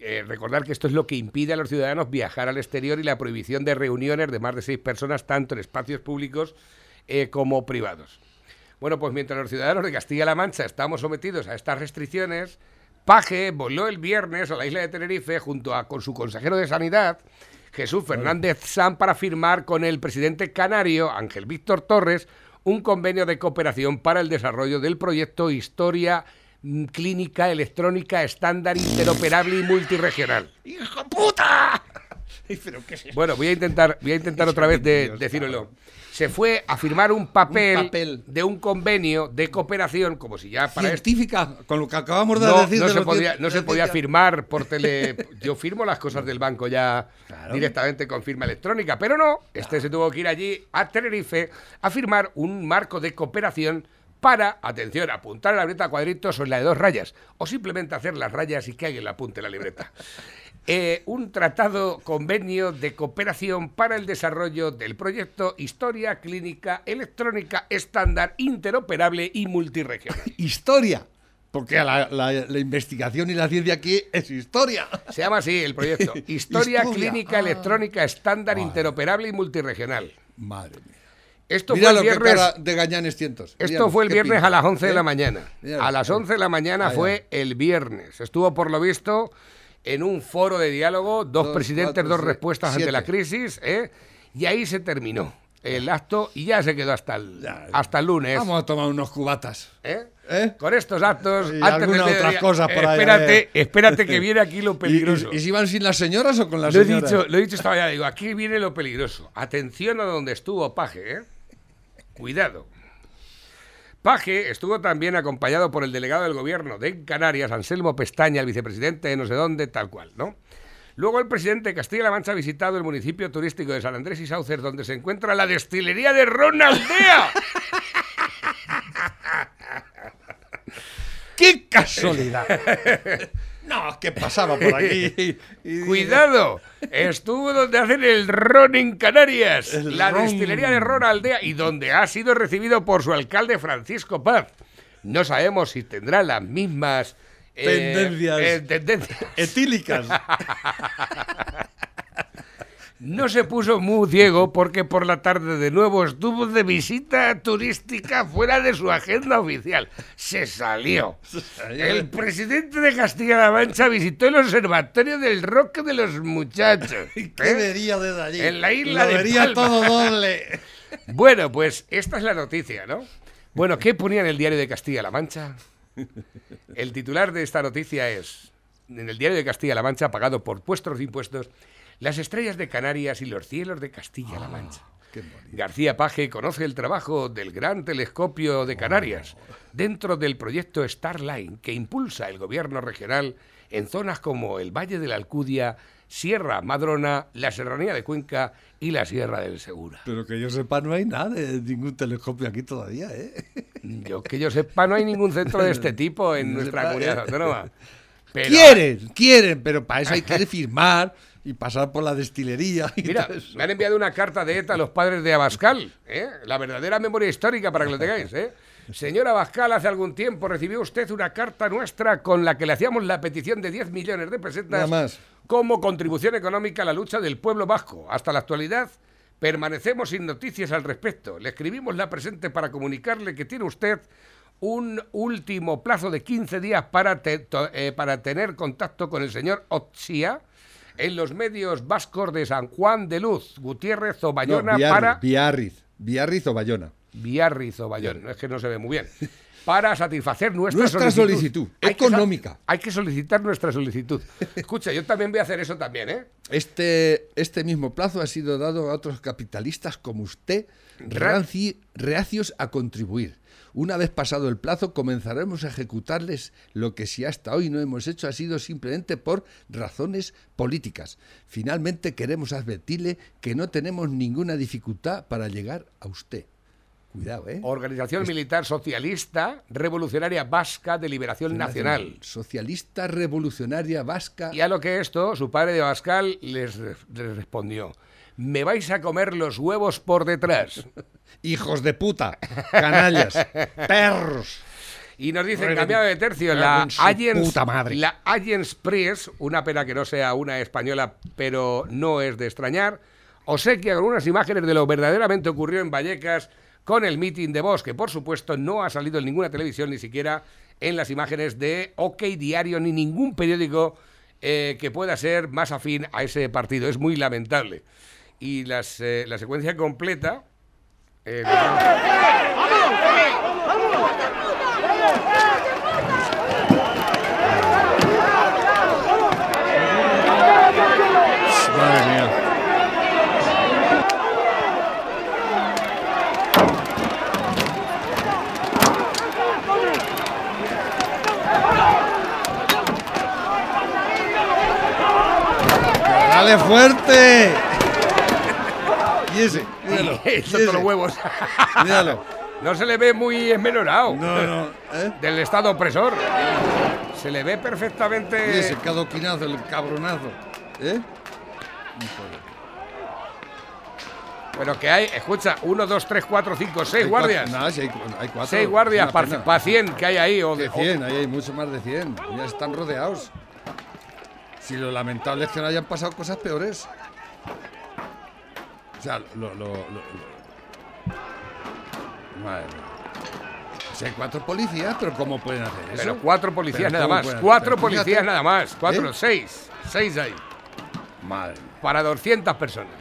Eh, recordar que esto es lo que impide a los ciudadanos viajar al exterior y la prohibición de reuniones de más de seis personas, tanto en espacios públicos eh, como privados. Bueno, pues mientras los ciudadanos de Castilla-La Mancha estamos sometidos a estas restricciones, Paje voló el viernes a la isla de Tenerife junto a con su consejero de Sanidad, Jesús Fernández San, para firmar con el presidente canario, Ángel Víctor Torres, un convenio de cooperación para el desarrollo del proyecto Historia mm, Clínica Electrónica Estándar Interoperable y Multiregional. ¡Hijo puta! Pero ¿qué es eso? Bueno, voy a intentar, voy a intentar otra vez de, decíroslo. Se fue a firmar un papel, Un papel. de un convenio de cooperación, como si ya para esto- Científica, con lo que acabamos de no, decir. no de se podía, no se podía firmar por tele. Yo firmo las cosas del banco ya directamente con firma electrónica, pero no. Este se tuvo que ir allí a Tenerife a firmar un marco de cooperación para, atención, apuntar en la libreta a cuadritos o en la de dos rayas, o simplemente hacer las rayas y que alguien la apunte en la libreta. Eh, un tratado convenio de cooperación para el desarrollo del proyecto Historia Clínica Electrónica Estándar Interoperable y Multiregional. Historia. Porque la, la- la investigación y la ciencia aquí es historia. Se llama así el proyecto. Historia, Historia, Clínica ah. Electrónica Estándar Interoperable y Multiregional. Madre mía. Esto Mira fue lo el que viernes. cara de gañanes cientos. Esto fue el viernes pinta, a las 11 de ¿eh? la mañana. A las eh. 11 de la mañana fue el viernes. Estuvo, por lo visto, en un foro de diálogo, dos, Dos, presidentes, cuatro, dos respuestas ante la crisis, ¿eh? y ahí se terminó el acto y ya se quedó hasta el, hasta el lunes. Vamos a tomar unos cubatas. ¿Eh? ¿Eh? Con estos actos, Y antes algunas otras cosas por ahí, espérate, eh. espérate que viene aquí lo ¿Y- peligroso. ¿Y, y si van sin las señoras o con las lo, he dicho, lo he dicho esta mañana, digo, aquí viene lo peligroso. Atención a donde estuvo Paje, ¿eh? Cuidado. Paje estuvo también acompañado por el delegado del gobierno de Canarias, Anselmo Pestaña, el vicepresidente de no sé dónde, tal cual, ¿no? Luego el presidente de Castilla-La Mancha ha visitado el municipio turístico de San Andrés y Sauces, donde se encuentra la destilería de Ron Aldea. ¡Qué casualidad! no, ¿qué pasaba por aquí? Y- Cuidado, estuvo donde hacen el ron en Canarias, El la ron. destilería de ron Aldea, y donde ha sido recibido por su alcalde Francisco Paz. No sabemos si tendrá las mismas eh, Tendencias. eh, tendencias. Etílicas. No se puso muy ciego porque por la tarde de nuevo estuvo de visita turística fuera de su agenda oficial. Se salió. El presidente de Castilla-La Mancha visitó el observatorio del Roque de los Muchachos. ¿Qué ¿eh? vería desde allí? En la isla Lo de vería Palma. todo doble. Bueno, pues esta es la noticia, ¿no? Bueno, ¿qué ponía en el diario de Castilla-La Mancha? El titular de esta noticia es, en el diario de Castilla-La Mancha, pagado por vuestros impuestos, las estrellas de Canarias y los cielos de Castilla-La Mancha. García Paje conoce el trabajo del gran telescopio de Canarias dentro del proyecto Starline que impulsa el gobierno regional en zonas como el Valle de la Alcudia, Sierra Madrona, la Serranía de Cuenca y la Sierra del Segura. Pero que yo sepa, no hay nada de ningún telescopio aquí todavía, ¿eh? Yo que yo sepa, no hay ningún centro de este tipo en No nuestra sepa, comunidad eh. autónoma. Pero- quieren, quieren, pero para eso hay que firmar y pasar por la destilería. Y Mira, todo eso. me han enviado una carta de ETA a los padres de Abascal, ¿eh? la verdadera memoria histórica para que lo tengáis. ¿eh? Señor Abascal, hace algún tiempo recibió usted una carta nuestra con la que le hacíamos la petición de 10 millones de pesetas más. como contribución económica a la lucha del pueblo vasco. Hasta la actualidad permanecemos sin noticias al respecto. Le escribimos la presente para comunicarle que tiene usted un último plazo de 15 días para, te- to- eh, para tener contacto con el señor Otsia en los medios vascos de San Juan de Luz, Gutiérrez o Bayona No, para... Biarritz, Biarritz o Bayona. Biarritz o Bayona, es que no se ve muy bien. Para satisfacer nuestra, Nuestra solicitud, Hay que sa- económica. hay que solicitar nuestra solicitud. Escucha, yo también voy a hacer eso también, ¿eh? Este, este mismo plazo ha sido dado a otros capitalistas como usted, reacios a contribuir. Una vez pasado el plazo, comenzaremos a ejecutarles lo que si hasta hoy no hemos hecho ha sido simplemente por razones políticas. Finalmente queremos advertirle que no tenemos ninguna dificultad para llegar a usted. Cuidado, ¿eh? Organización Militar Socialista Revolucionaria Vasca de Liberación Nacional. Socialista Revolucionaria Vasca. Y a lo que esto, su padre de Abascal les, re- les respondió, me vais a comer los huevos por detrás. Hijos de puta, canallas, perros. Y nos dicen, cambiado de tercio, la Agents, puta madre. la Agents Press, una pena que no sea una española, pero no es de extrañar, obsequia con unas imágenes de lo verdaderamente ocurrió en Vallecas con el meeting de Vox, que por supuesto no ha salido en ninguna televisión, ni siquiera en las imágenes de OK Diario, ni ningún periódico eh, que pueda ser más afín a ese partido. Es muy lamentable y las, eh, la secuencia completa. Eh, ¡Dale fuerte! Y ese, míralo. Y y los huevos. Míralo. No se le ve muy esmenorado. No, no. ¿eh? Del estado opresor. Se le ve Y perfectamente. ese cadoquinazo, el cabronazo. ¿Eh? Pero que hay, escucha, 1, 2, 3, 4, 5, 6 Hay guardias. cuatro- no, sí, hay, hay cuatro. 6 guardias para pena. 100 que hay ahí. O De 100, ahí hay mucho más de 100. Ya están rodeados. Si lo lamentable es que no hayan pasado cosas peores. O sea, lo. lo, lo- lo- Madre. O sea, cuatro policías, pero ¿cómo pueden hacer eso? Pero cuatro policías Pero nada ¿cómo más. Cuatro Pero fíjate, policías nada más. Cuatro, ¿eh? seis. Seis hay. Madre mía. Para 200 personas.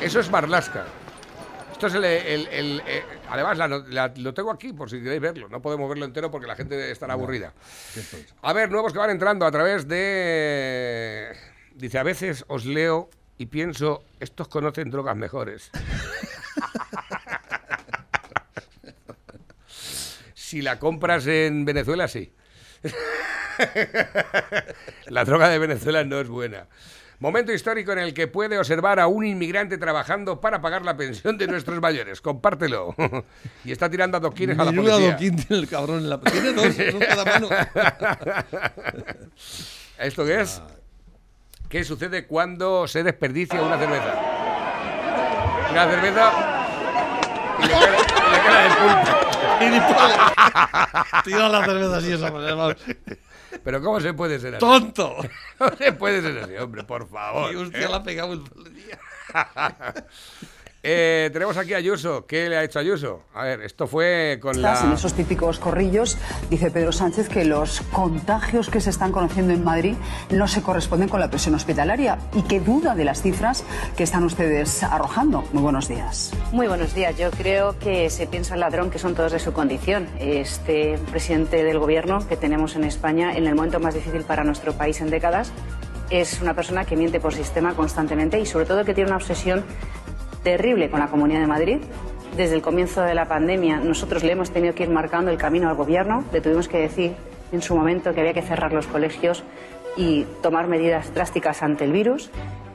Eso es Marlasca. Esto es el. el- el- eh, además, la no- la- lo tengo aquí por si queréis verlo. No podemos verlo entero porque la gente estará aburrida. A ver, nuevos que van entrando a través de. Dice, a veces os leo y pienso, estos conocen drogas mejores. si la compras en Venezuela, sí. la droga de Venezuela no es buena. Momento histórico en el que puede observar a un inmigrante trabajando para pagar la pensión de nuestros mayores. Compártelo. y está tirando adoquines a la policía. adoquín tiene el cabrón en la... Tiene dos, dos en cada mano. ¿Esto qué es? ¿Qué sucede cuando se desperdicia una cerveza? Una cerveza y le cae, y le cae el pulpo. Tira la cerveza así esa manera. Pero ¿cómo se puede ser así? ¡Tonto! No se puede ser así, hombre, por favor. Y usted ¿eh? la ha pegado el día. Eh, tenemos aquí a Ayuso. ¿Qué le ha hecho Ayuso? A ver, esto fue con Estás En la... esos típicos corrillos, dice Pedro Sánchez que los contagios que se están conociendo en Madrid no se corresponden con la presión hospitalaria y que duda de las cifras que están ustedes arrojando. Muy buenos días. Muy buenos días. Yo creo que se piensa el ladrón que son todos de su condición. Este presidente del gobierno que tenemos en España en el momento más difícil para nuestro país en décadas es una persona que miente por sistema constantemente y sobre todo que tiene una obsesión terrible con la Comunidad de Madrid. Desde el comienzo de la pandemia nosotros le hemos tenido que ir marcando el camino al gobierno. Le tuvimos que decir en su momento que había que cerrar los colegios y tomar medidas drásticas ante el virus.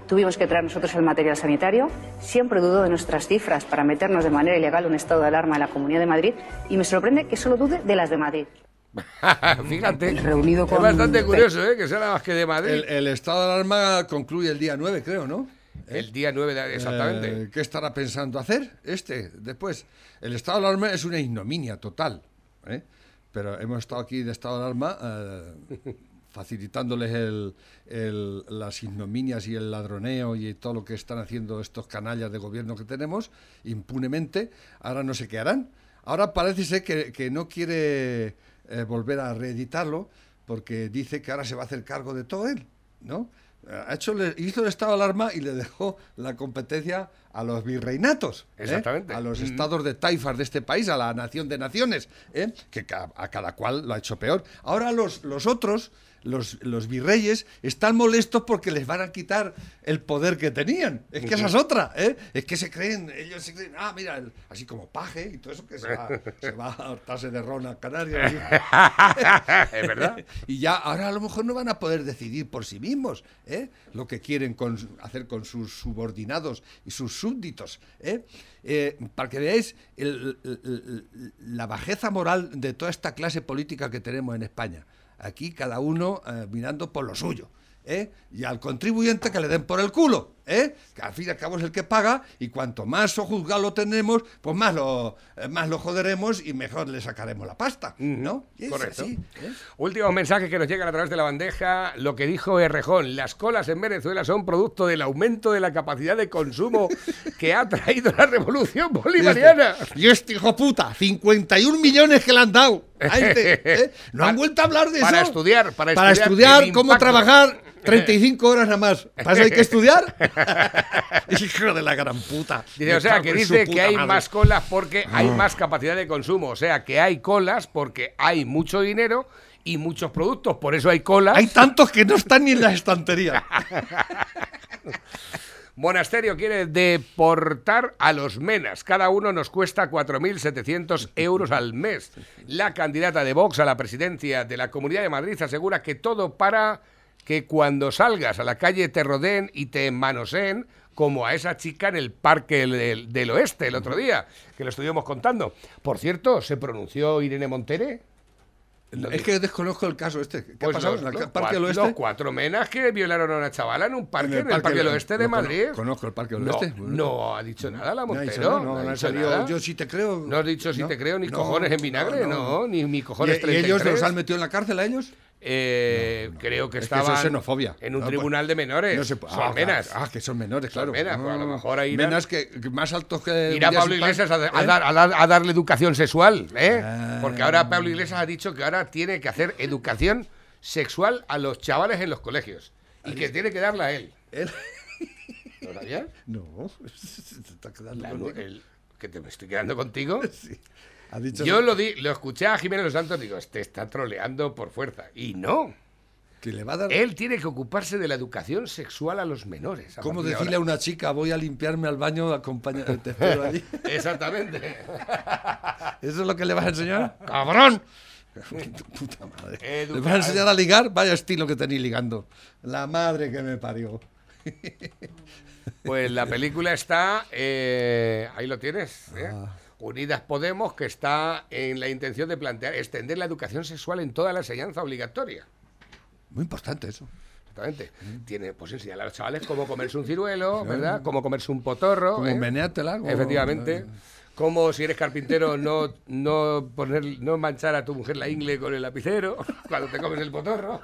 Tuvimos que traer nosotros el material sanitario. Siempre dudo de nuestras cifras para meternos de manera ilegal un estado de alarma en la Comunidad de Madrid y me sorprende que solo dude de las de Madrid. Fíjate. Reunido Es con- bastante curioso, ¿eh? Que sea nada más que de Madrid. El, el estado de alarma concluye el día 9, creo, ¿no? El día 9 de... Exactamente. Eh, ¿Qué estará pensando hacer este después? El estado de alarma es una ignominia total. ¿eh? Pero hemos estado aquí de estado de alarma eh, facilitándoles el- el- las ignominias y el ladroneo y todo lo que están haciendo estos canallas de gobierno que tenemos impunemente. Ahora no sé qué harán. Ahora parece ser que, que no quiere eh, volver a reeditarlo porque dice que ahora se va a hacer cargo de todo él, ¿no? Eh, Ha hecho, le- hizo el estado de alarma y le dejó la competencia a los virreinatos. ¿eh? Exactamente. A los Mm. estados de taifas de este país, a la nación de naciones, ¿eh? que ca- a cada cual lo ha hecho peor. Ahora los, los otros, los, los virreyes, están molestos porque les van a quitar el poder que tenían. Es que esa es otra. ¿eh? Es que se creen, ellos se creen, ah, mira, el- así como paje y todo eso que se va, se va a hartarse de ron a Canarias. Es verdad. Y ya ahora a lo mejor no van a poder decidir por sí mismos ¿eh? lo que quieren con- hacer con sus subordinados y sus súbditos. ¿eh? Eh, para que veáis el- el- el- la bajeza moral de toda esta clase política que tenemos en España. Aquí cada uno eh, mirando por lo suyo. ¿eh? Y al contribuyente que le den por el culo. ¿Eh? Que al fin y al cabo es el que paga y cuanto más sojuzgado lo tenemos, pues más lo, eh, más lo joderemos y mejor le sacaremos la pasta. ¿no? Y es Correcto. así, ¿eh? Últimos mensajes que nos llegan a través de la bandeja. Lo que dijo Errejón, las colas en Venezuela son producto del aumento de la capacidad de consumo que ha traído la revolución bolivariana. Y este hijo puta, 51 millones que le han dado. a este, ¿eh? No han vuelto a hablar de Para eso. estudiar, para Para estudiar estudiar el cómo trabajar 35 horas nada más. ¿Para eso hay que estudiar? hijo de la gran puta. Dice, o sea, que dice que hay madre. más colas porque hay Ah. más capacidad de consumo. O sea, que hay colas porque hay mucho dinero y muchos productos. Por eso hay colas. Hay tantos que no están ni en la estantería. Monasterio quiere deportar a los menas. Cada uno nos cuesta 4.700 euros al mes. La candidata de Vox a la presidencia de la Comunidad de Madrid asegura que todo para que cuando salgas a la calle te rodeen y te manosen como a esa chica en el parque del, del oeste el otro día, que lo estuvimos contando. Por cierto, ¿se pronunció Irene Montere? Es que desconozco el caso este. ¿Qué ha Pues pasado los, en el los Parque cuatro, del Oeste? los cuatro menas que violaron a una chavala en un parque, en el Parque, del Oeste de Madrid. Conozco el Parque del No, Oeste. no ha dicho nada la No ha dicho Montero. no, no ha no ha dicho. Yo sí te creo. No has dicho si te creo, ni cojones en vinagre, no, ni ¿Y, cojones y 33. ellos los han metido en la cárcel a ellos? Eh, creo que Es que eso estaban es xenofobia. en un No, tribunal de menores. No se puede- Son ah, menas. Ah, que son menores, Son claro. menas, pues a lo Ah, mejor ahí irán- Menas que, que más altos que. Irá Pablo Iglesias a, a ¿eh? dar- a dar- a darle educación sexual, ¿eh? Ah. Porque ahora Pablo Iglesias ha dicho que ahora tiene que hacer educación sexual a los chavales en los colegios. Y que tiene que darla a él. Él- ¿Lo sabías? No, se está quedando La- conmigo. el- ¿Que te me estoy quedando contigo? Ha dicho Yo lo, di, lo escuché a Jiménez Los Santos y digo, este está troleando por fuerza. Y no. que le va a dar. Él tiene que ocuparse de la educación sexual a los menores. a ¿Cómo de decirle a una chica, voy a limpiarme al baño, acompaña, te espero allí? Exactamente. ¿Eso es lo que le vas a enseñar? ¡Cabrón! Puta madre. ¿Le vas a enseñar a ligar? Vaya estilo que tenéis ligando. La madre que me parió. Pues la película está, eh, ahí lo tienes, ¿eh? Ah. Unidas Podemos, que está en la intención de plantear extender la educación sexual en toda la enseñanza obligatoria. Muy importante eso. Exactamente. Tiene, pues enseñar a los chavales cómo comerse un ciruelo, ¿verdad? Cómo comerse un potorro. Como ¿eh? Efectivamente. Cómo si eres carpintero no, no poner, no manchar a tu mujer la ingle con el lapicero cuando te comes el potorro.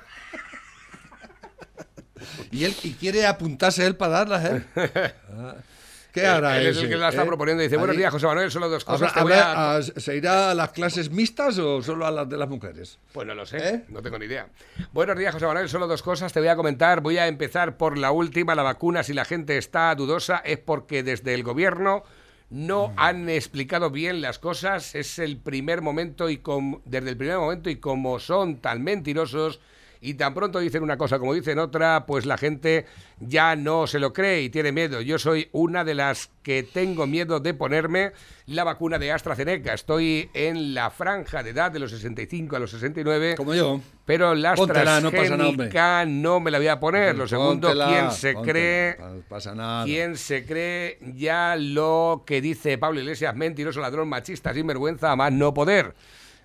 Y él y quiere apuntarse él para darlas, ¿eh? ¿Qué Él- hará él es el que la está eh? proponiendo. Dice, buenos días, José Manuel, solo dos cosas. Habrá- a- ¿Se irá a las clases mixtas o solo a las de las mujeres? Pues no lo sé, ¿Eh? no tengo ni idea. Buenos días, José Manuel. Solo dos cosas te voy a comentar. Voy a empezar por la última. La vacuna, si la gente está dudosa, es porque desde el gobierno no han explicado bien las cosas. Es el primer momento y com- desde el primer momento y como son tan mentirosos y tan pronto dicen una cosa como dicen otra, pues la gente ya no se lo cree y tiene miedo. Yo soy una de las que tengo miedo de ponerme la vacuna de AstraZeneca. Estoy en la franja de edad de los 65 a los 69. Como yo. Pero la Póntela, no. AstraZeneca no me la voy a poner. Lo segundo, Póntela, ¿quién se póntela, cree? Pasa nada. ¿Quién se cree ya lo que dice Pablo Iglesias, mentiroso, ladrón, machista, sinvergüenza, a más no poder?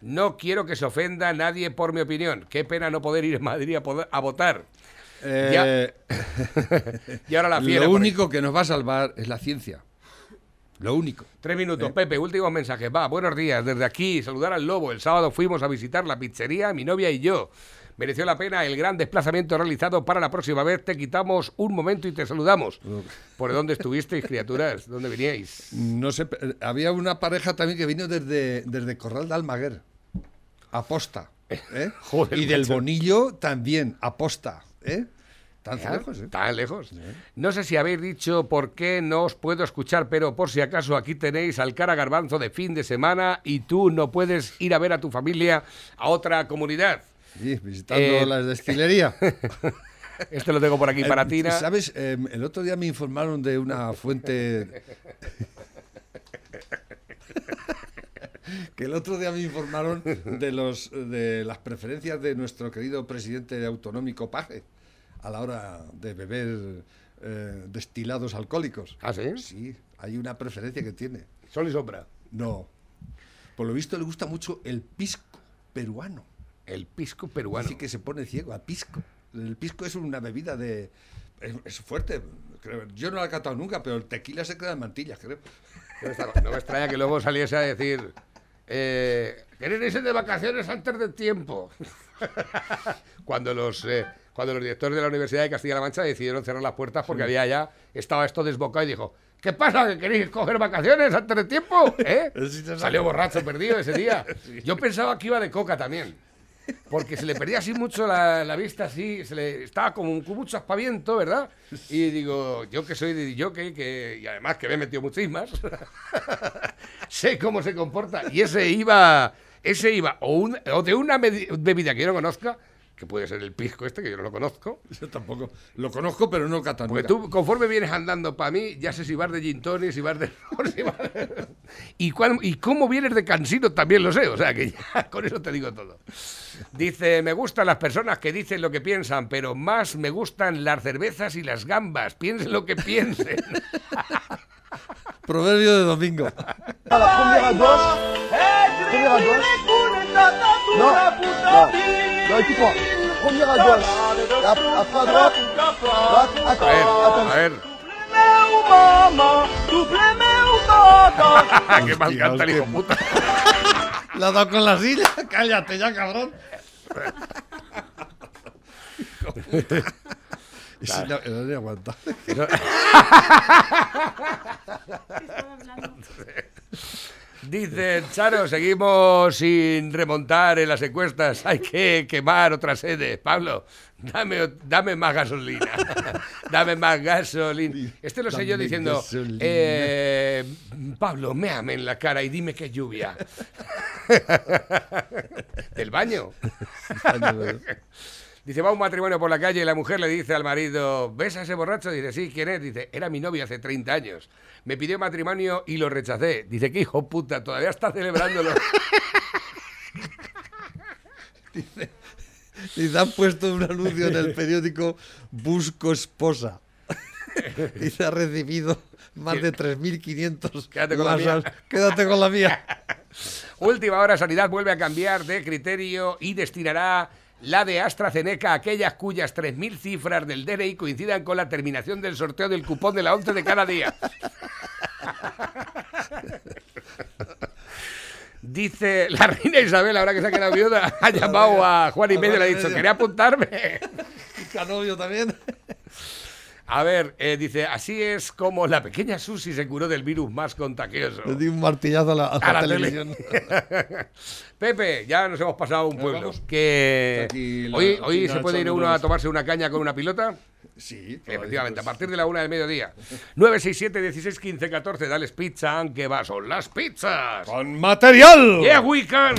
No quiero que se ofenda a nadie por mi opinión. Qué pena no poder ir a Madrid a, poder- a votar. Eh, Y ahora la fiera. Lo único que nos va a salvar es la ciencia. Lo único. Tres minutos, Eh. Pepe, últimos mensajes. Va, buenos días. Desde aquí, saludar al lobo. El sábado fuimos a visitar la pizzería, mi novia y yo. Mereció la pena el gran desplazamiento realizado para la próxima vez. Te quitamos un momento y te saludamos. ¿Por dónde estuvisteis, criaturas? ¿Dónde veníais? No sé, eh, había una pareja también que vino desde, desde Corral de Almaguer. Aposta. ¿eh? Joder, y del macho. Bonillo también, aposta. ¿eh? Tan Ya, lejos, ¿eh? Tan lejos. No sé si habéis dicho por qué no os puedo escuchar, pero por si acaso aquí tenéis al cara garbanzo de fin de semana y tú no puedes ir a ver a tu familia a otra comunidad. Sí, visitando Eh, la destilería. Este lo tengo por aquí para Eh, Tina. ¿Sabes? Eh, el otro día me informaron de una fuente. que el otro día me informaron de los de las preferencias de nuestro querido presidente autonómico Paje a la hora de beber eh, destilados alcohólicos. ¿Ah, sí? Sí, hay una preferencia que tiene. Sol y sombra. No. Por lo visto le gusta mucho el pisco peruano. El pisco peruano. Dice que se pone ciego a pisco. El pisco es una bebida de... Es, es fuerte. creo. Yo no la he catado nunca, pero el tequila se queda en mantillas, creo. No me extraña que luego saliese a decir, eh, ¿queréis irse de vacaciones antes de tiempo? cuando los eh, cuando los directores de la Universidad de Castilla-La Mancha decidieron cerrar las puertas porque había ya, estaba esto desbocado y dijo, ¿qué pasa? ¿Que queréis coger vacaciones antes de tiempo? ¿Eh? Sí, Salió borracho perdido ese día. Yo pensaba que iba de coca también. Porque se le perdía así mucho la, vista, así, se le estaba como con mucho aspaviento, ¿verdad? Y digo, yo que soy de jockey, que, y además que me he metido muchísimas, sé cómo se comporta. Y ese iba, ese iba o, un- o de una bebida que yo no conozca, que puede ser el pisco este, que yo no lo conozco. Yo tampoco. Lo conozco, pero no catan. Porque tú, conforme vienes andando para mí, ya sé si vas de gin tonic, si vas de... si vas de- y, cuál- y cómo vienes de cansino también lo sé, o sea que ya con eso te digo todo. Dice, me gustan las personas que dicen lo que piensan, pero más me gustan las cervezas y las gambas. Piensen lo que piensen. Proverbio de domingo. A ver, a ver. Qué mal canta el hijo puta. La ha dado con la silla. Cállate ya, cabrón. Y si no, no le aguanta. Dice Charo, seguimos sin remontar en las encuestas. Hay que quemar otra sede. Pablo, dame, dame más gasolina. dame más gasolina. Este lo sé yo diciendo, eh, Pablo, méame en la cara y dime que es lluvia. Del baño. Dice, va un matrimonio por la calle y la mujer le dice al marido, ¿ves a ese borracho? Dice, sí, ¿quién es? Dice, era mi novio hace 30 años. Me pidió matrimonio y lo rechacé. Dice, qué hijo puta, todavía está celebrándolo. Y te han puesto un anuncio en el periódico Busco esposa. Se ha recibido más de 3.500 Quédate con la mía. Quédate con la mía. Última hora, Sanidad vuelve a cambiar de criterio y destinará la de AstraZeneca aquellas cuyas 3.000 cifras del DNI coincidan con la terminación del sorteo del cupón de la 11 de cada día. Dice la reina Isabel, ahora que se ha quedado viuda, ha llamado a Juan y medio y le ha dicho, quería apuntarme. Canovio también. A ver, eh, dice, así es como la pequeña Susi se curó del virus más contagioso. Le di un martillazo a la, a la A la televisión. tele. Pepe, ya nos hemos pasado un pueblo. vamos. Que hoy, hoy se puede ir uno a tomarse una caña con una pilota. Sí, Efectivamente, a pues. partir de la una del mediodía. 967 16 15 14, dales pizza, aunque va, son las pizzas. Con material. Yeah, we can.